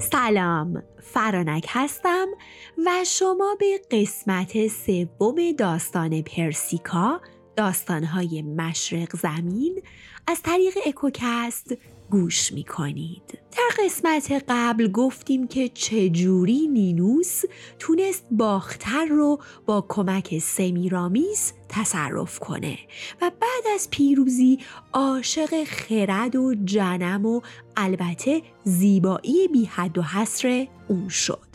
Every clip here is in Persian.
سلام فرانک هستم و شما به قسمت سوم داستان پرسیکا داستانهای مشرق زمین از طریق اکوکست گوش می کنید. در قسمت قبل گفتیم که چجوری نینوس تونست باختر رو با کمک سمیرامیز تصرف کنه و بعد از پیروزی عاشق خرد و جنم و البته زیبایی بی حد و حصر اون شد.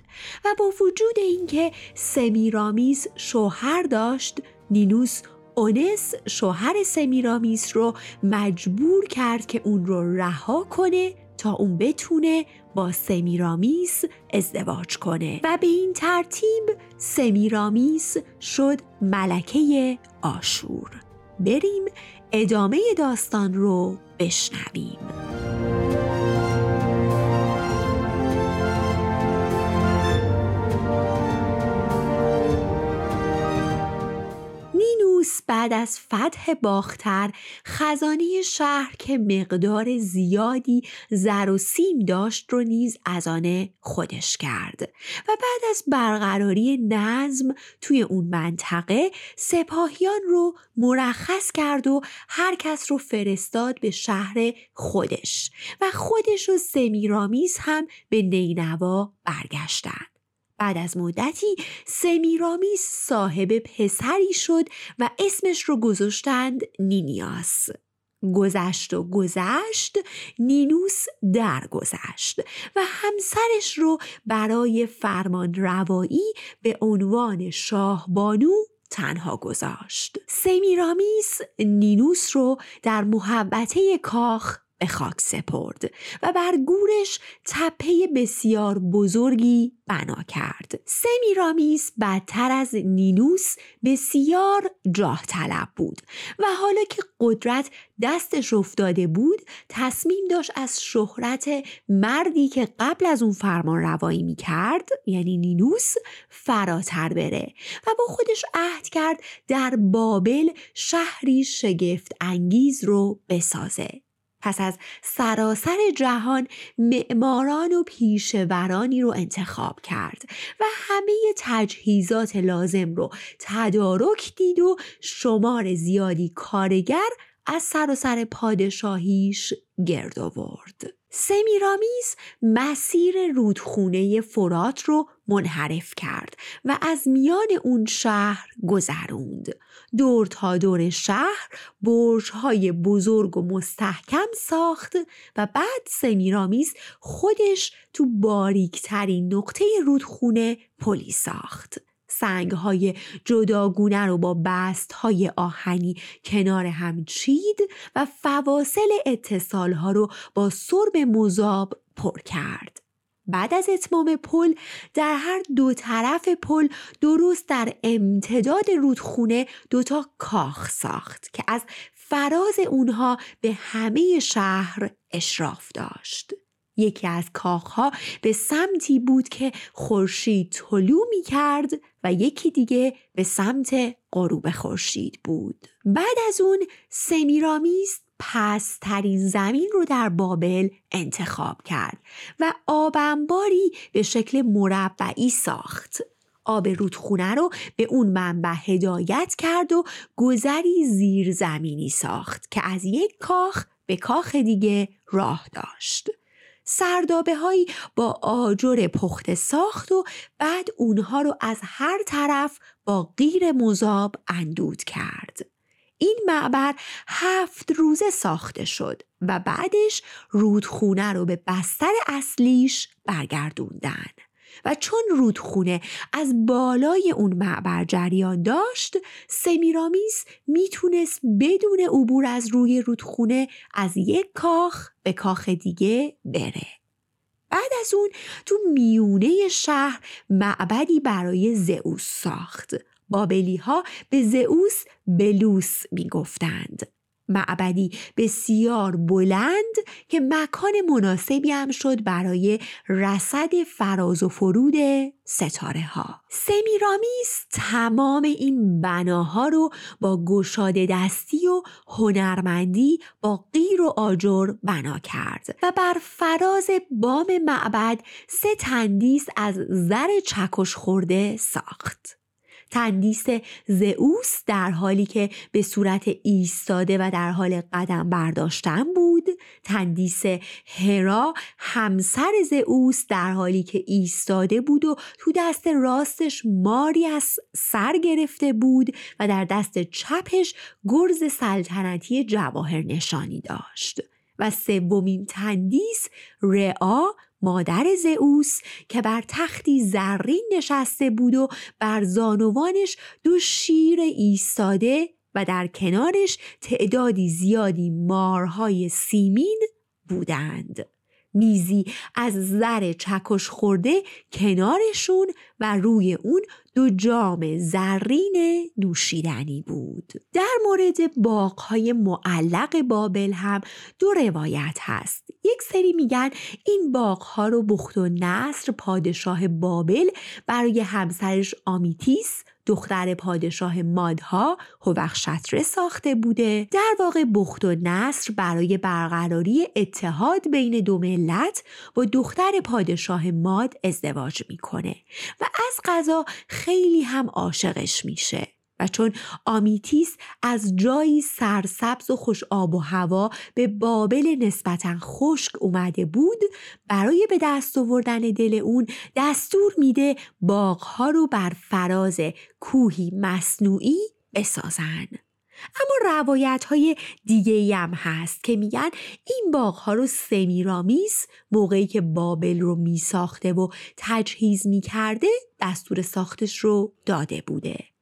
و با وجود اینکه سمیرامیز شوهر داشت نینوس اونس شوهر سمیرامیس رو مجبور کرد که اون رو رها کنه تا اون بتونه با سمیرامیس ازدواج کنه. و به این ترتیب سمیرامیس شد ملکه آشور. بریم ادامه داستان رو بشنویم. بعد از فتح باختر خزانه شهر که مقدار زیادی زر و سیم داشت رو نیز از آن خودش کرد. و بعد از برقراری نظم توی اون منطقه سپاهیان رو مرخص کرد و هر کس رو فرستاد به شهر خودش. و خودش و سمیرامیز هم به نینوا برگشتن. بعد از مدتی سمیرامیس صاحب پسری شد و اسمش رو گذاشتند نینیاس. گذشت و گذشت نینوس درگذشت و همسرش رو برای فرمان روایی به عنوان شاهبانو تنها گذاشت. سمیرامیس نینوس رو در محبته کاخ خاک سپرد و بر گورش تپه بسیار بزرگی بنا کرد. سمیرامیس بدتر از نینوس بسیار جاه طلب بود و حالا که قدرت دستش افتاده بود تصمیم داشت از شهرت مردی که قبل از اون فرمان روایی می کرد یعنی نینوس فراتر بره و با خودش عهد کرد در بابل شهری شگفت انگیز رو بسازه. پس از سراسر جهان معماران و پیشورانی رو انتخاب کرد و همه تجهیزات لازم رو تدارک دید و شمار زیادی کارگر از سراسر پادشاهیش گرد آورد. سمیرامیز مسیر رودخونه فرات رو منحرف کرد و از میان اون شهر گذروند. دور تا دور شهر برجهای بزرگ و مستحکم ساخت و بعد سمیرامیز خودش تو باریکترین نقطه رودخونه پلی ساخت. سنگ های جداگونه رو با بست های آهنی کنار هم چید و فواصل اتصال ها رو با سرب مذاب پر کرد. بعد از اتمام پل در هر دو طرف پل درست در امتداد رودخونه دوتا کاخ ساخت که از فراز اونها به همه شهر اشراف داشت. یکی از کاخها به سمتی بود که خورشید طلوع می کرد و یکی دیگه به سمت غروب خورشید بود. بعد از اون سمیرامیست پسترین زمین رو در بابل انتخاب کرد و آبنباری به شکل مربعی ساخت. آب رودخونه رو به اون منبع هدایت کرد و گذری زیر زمینی ساخت که از یک کاخ به کاخ دیگه راه داشت. سردابه هایی با آجر پخت ساخت و بعد اونها رو از هر طرف با غیر مذاب اندود کرد. این معبر هفت روزه ساخته شد و بعدش رودخونه رو به بستر اصلیش برگردوندن. و چون رودخونه از بالای اون معبر جریان داشت سمیرامیس می‌تونست بدون عبور از روی رودخونه از یک کاخ به کاخ دیگه بره. بعد از اون تو میونه شهر معبدی برای زئوس ساخت. بابلی ها به زئوس بلوس می‌گفتند. معبدی بسیار بلند که مکان مناسبی هم شد برای رصد فراز و فرود ستاره ها سمیرامیس تمام این بناها رو با گشاده دستی و هنرمندی با غیر و آجر بنا کرد و بر فراز بام معبد سه تندیس از زر چکش خورده ساخت. تندیس زئوس در حالی که به صورت ایستاده و در حال قدم برداشتن بود. تندیس هرا همسر زئوس در حالی که ایستاده بود و تو دست راستش ماری از سر گرفته بود و در دست چپش گرز سلطنتی جواهر نشانی داشت. و سومین تندیس رعا مادر زئوس که بر تختی زرین نشسته بود و بر زانوانش دو شیر ایستاده و در کنارش تعدادی زیادی مارهای سیمین بودند. میزی از زر چکش خورده کنارشون و روی اون دو جام زرین نوشیدنی بود. در مورد باغهای معلق بابل هم دو روایت هست. یک سری میگن این باغها رو بخت و نصر پادشاه بابل برای همسرش آمیتیس دختر پادشاه مادها هوخشتره ساخته بوده. در واقع بخت و نصر برای برقراری اتحاد بین دو ملت با دختر پادشاه ماد ازدواج می‌کنه و از غذا خیلی هم عاشقش میشه. چون آمیتیس از جایی سرسبز و خوش آب و هوا به بابل نسبتا خشک اومده بود برای به دست آوردن دل اون دستور میده باغها رو بر فراز کوهی مصنوعی بسازن. اما روایت های دیگه هم هست که میگن این باغ ها رو سمیرامیس موقعی که بابل رو می ساخته و تجهیز می کرده دستور ساختش رو داده بوده.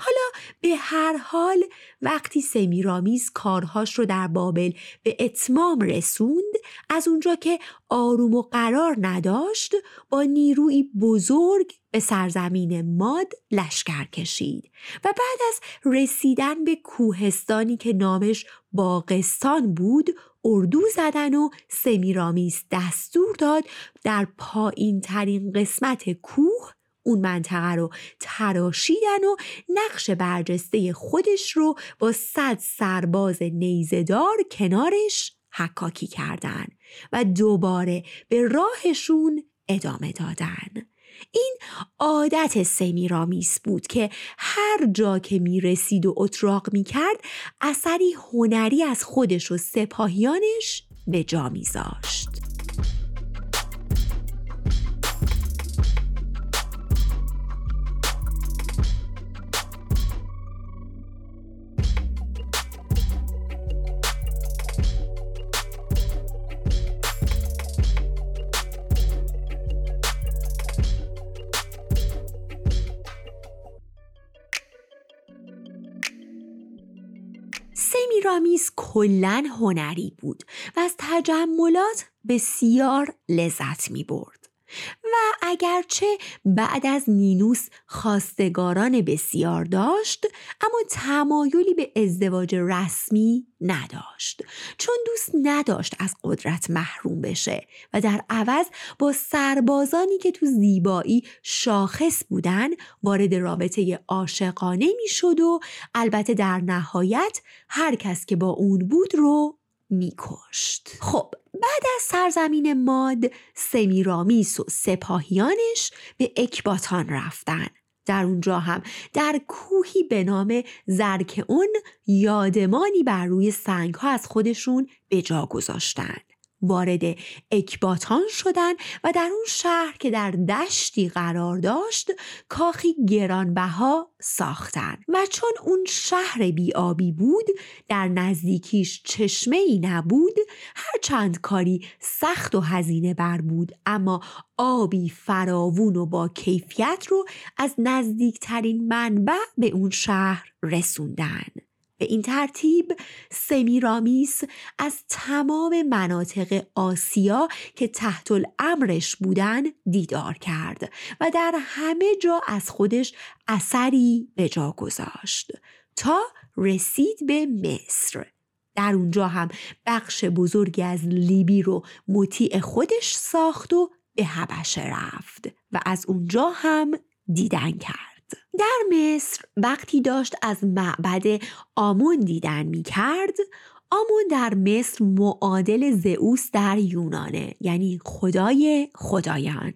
حالا به هر حال وقتی سمیرامیز کارهاش رو در بابل به اتمام رسوند از اونجا که آروم و قرار نداشت با نیروی بزرگ به سرزمین ماد لشکر کشید و بعد از رسیدن به کوهستانی که نامش باقستان بود اردو زدن و سمیرامیز دستور داد در پایین ترین قسمت کوه اون منطقه رو تراشیدن و نقش برجسته خودش رو با صد سرباز نیزدار کنارش حکاکی کردن و دوباره به راهشون ادامه دادن این عادت سمیرامیس بود که هر جا که می رسید و اتراق می کرد اثری هنری از خودش و سپاهیانش به جا میذاشت. سمیرامیز کلا هنری بود و از تجملات بسیار لذت می برد. و اگرچه بعد از نینوس خواستگاران بسیار داشت اما تمایلی به ازدواج رسمی نداشت. چون دوست نداشت از قدرت محروم بشه و در عوض با سربازانی که تو زیبایی شاخص بودن وارد رابطه عاشقانه می‌شد و البته در نهایت هر کس که با اون بود رو میکشت. خب بعد از سرزمین ماد سمیرامیس و سپاهیانش به اکباتان رفتن. در اونجا هم در کوهی به نام زرکعون یادمانی بر روی سنگ ها از خودشون به جا گذاشتن. وارد اکباتان شدن و در اون شهر که در دشتی قرار داشت کاخی گرانبها ساختن. و چون اون شهر بیابی بود در نزدیکیش چشمه ای نبود هر چند کاری سخت و هزینه بر بود. اما آبی فراوون و با کیفیت رو از نزدیکترین منبع به اون شهر رسوندن. به این ترتیب سمیرامیس از تمام مناطق آسیا که تحت الامرش بودن دیدار کرد و در همه جا از خودش اثری به جا گذاشت تا رسید به مصر. در اونجا هم بخش بزرگی از لیبی رو مطیع خودش ساخت و به حبشه رفت و از اونجا هم دیدن کرد. در مصر وقتی داشت از معبد آمون دیدن می کرد آمون در مصر معادل زئوس در یونانه یعنی خدای خدایان.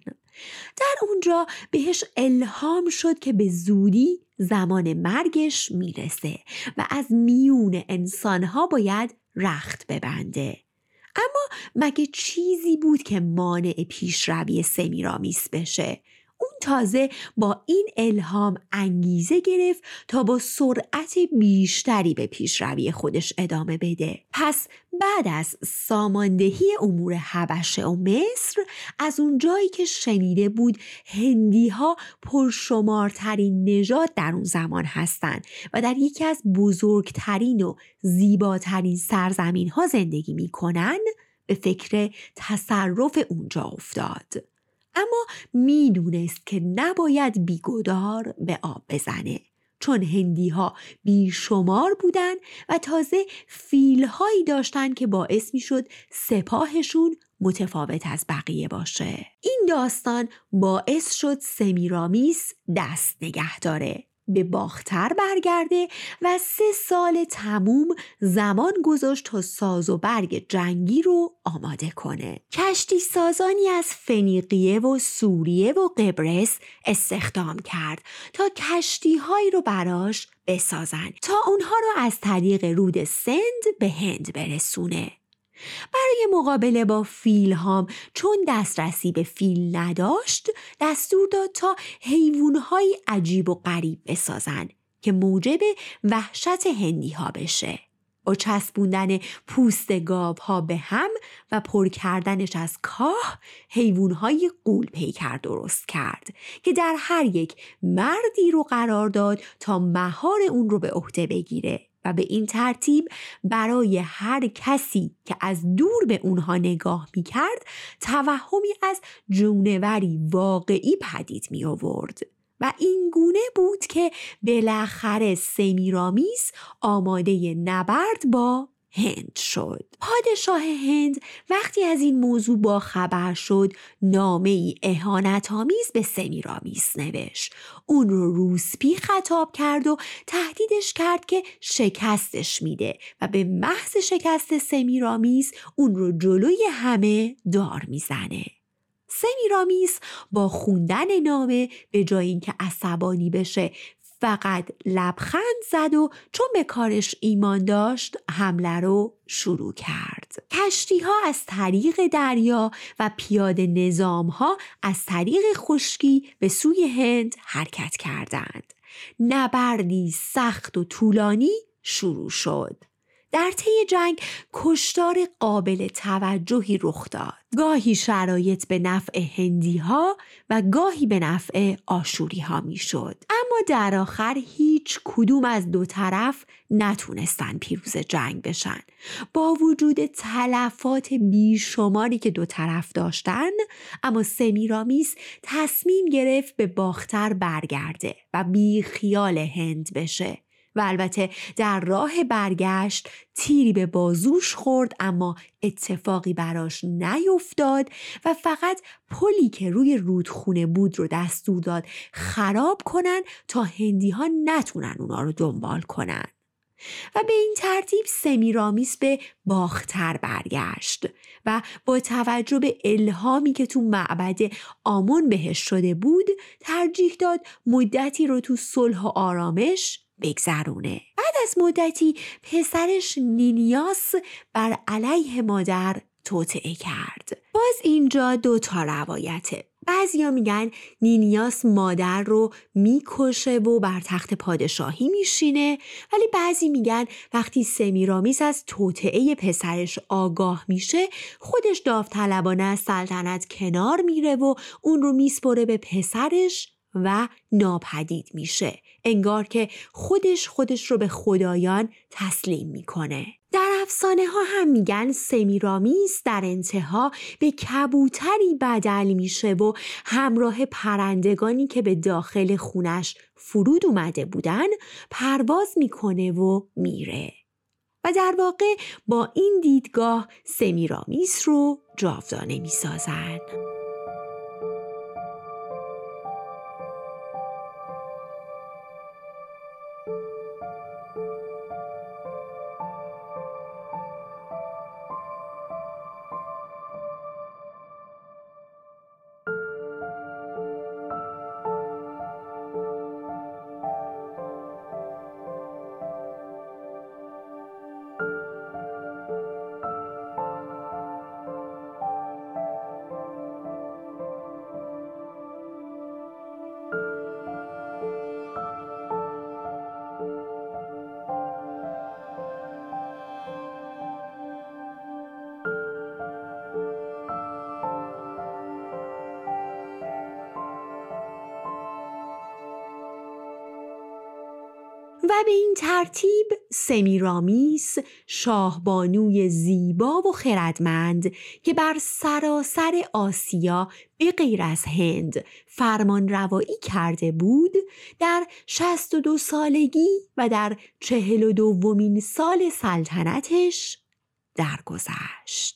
در اونجا بهش الهام شد که به زودی زمان مرگش می‌رسه و از میون انسانها باید رخت ببنده. اما مگه چیزی بود که مانع پیشروی سمیرامیس بشه؟ اون تازه با این الهام انگیزه گرفت تا با سرعت بیشتری به پیشروی خودش ادامه بده. پس بعد از ساماندهی امور حبشه و مصر از اون جایی که شنیده بود هندی ها پرشمارترین نژاد در اون زمان هستند و در یکی از بزرگترین و زیباترین سرزمین ها زندگی می‌کنن به فکر تصرف اونجا افتاد. اما می‌دونست که نباید بیگدار به آب بزنه چون هندی ها بیشمار بودن و تازه فیل هایی داشتن که باعث می شد سپاهشون متفاوت از بقیه باشه. این داستان باعث شد سمیرامیس دست نگه داره. به باختر برگرده و سه سال تموم زمان گذاشت تا ساز و برگ جنگی رو آماده کنه. کشتی سازانی از فنیقیه و سوریه و قبرس استخدام کرد تا کشتی هایی رو براش بسازن تا اونها رو از طریق رود سند به هند برسونه. برای مقابله با فیل هام چون دسترسی به فیل نداشت دستور داد تا حیوانهای عجیب و غریب بسازن که موجب وحشت هندی ها بشه. با چسبوندن پوست گاب ها به هم و پر کردنش از کاه حیوانهای قول پیکر درست کرد که در هر یک مردی رو قرار داد تا مهار اون رو به عهده بگیره. و به این ترتیب برای هر کسی که از دور به اونها نگاه می کرد توهمی از جونوری واقعی پدید می آورد. و این گونه بود که بالاخره سمیرامیس آماده نبرد با هند شد. پادشاه هند وقتی از این موضوع با خبر شد نامه ای اهانت آمیز به سمیرامیس نوشت. اون رو روسپی خطاب کرد و تهدیدش کرد که شکستش میده و به محض شکست سمیرامیس اون رو جلوی همه دار می‌زنه. سمیرامیس با خوندن نامه به جای اینکه عصبانی بشه فقط لبخند زد و چون به کارش ایمان داشت حمله رو شروع کرد. کشتی ها از طریق دریا و پیاده نظام ها از طریق خشکی به سوی هند حرکت کردند. نبردی سخت و طولانی شروع شد. در طی جنگ کشتار قابل توجهی رخ داد. گاهی شرایط به نفع هندی ها و گاهی به نفع آشوری ها می شد. در آخر هیچ کدوم از دو طرف نتونستن پیروز جنگ بشن. با وجود تلفات بیشماری که دو طرف داشتن اما سمیرامیس تصمیم گرفت به باختر برگرده و بی خیال هند بشه و البته در راه برگشت تیری به بازوش خورد اما اتفاقی براش نیفتاد و فقط پلی که روی رودخونه بود رو دستور داد خراب کنن تا هندی ها نتونن اونا رو دنبال کنن. و به این ترتیب سمیرامیس به باختر برگشت و با توجه به الهامی که تو معبد آمون بهش شده بود ترجیح داد مدتی رو تو صلح و آرامش بگذرونه. بعد از مدتی پسرش نینیاس بر علیه مادر توطعه کرد. باز اینجا دو تا روایته. بعضیا میگن نینیاس مادر رو می‌کشه و بر تخت پادشاهی میشینه ولی بعضی میگن وقتی سمیرامیس از توطعه پسرش آگاه میشه خودش داوطلبانه از سلطنت کنار میره و اون رو میسپره به پسرش و ناپدید میشه. انگار که خودش خودش رو به خدایان تسلیم می‌کنه. در افسانه ها هم میگن سمیرامیس در انتها به کبوتری بدل میشه و همراه پرندگانی که به داخل خونش فرود اومده بودن پرواز می‌کنه و میره. و در واقع با این دیدگاه سمیرامیس رو جاودانه می به این ترتیب سمیرامیس شاهبانوی زیبا و خردمند که بر سراسر آسیا به غیر از هند فرمان روایی کرده بود در 62 سالگی و در چهل و دومین سال سلطنتش درگذشت.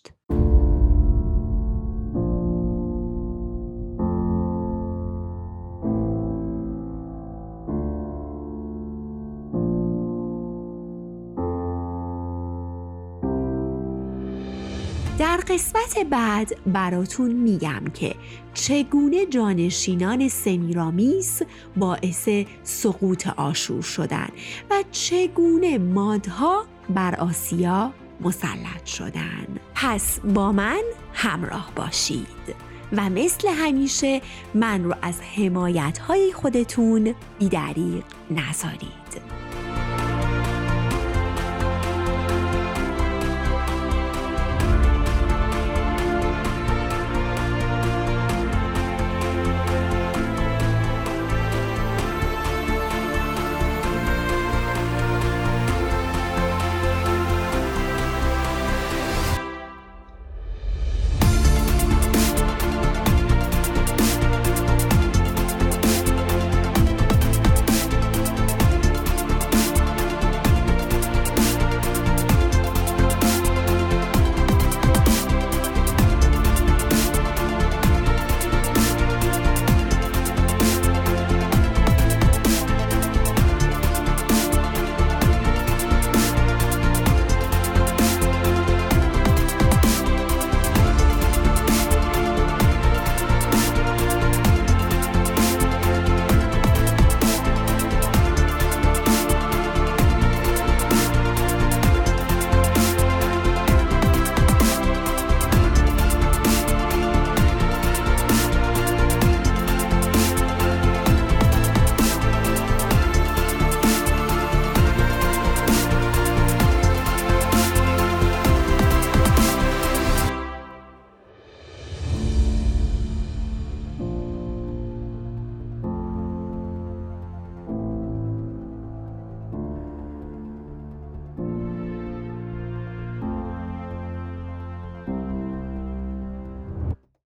قسمت بعد براتون میگم که چگونه جانشینان سمیرامیس باعث سقوط آشور شدن و چگونه مادها بر آسیا مسلط شدن. پس با من همراه باشید و مثل همیشه من رو از حمایت های خودتون بیدریق نذارید.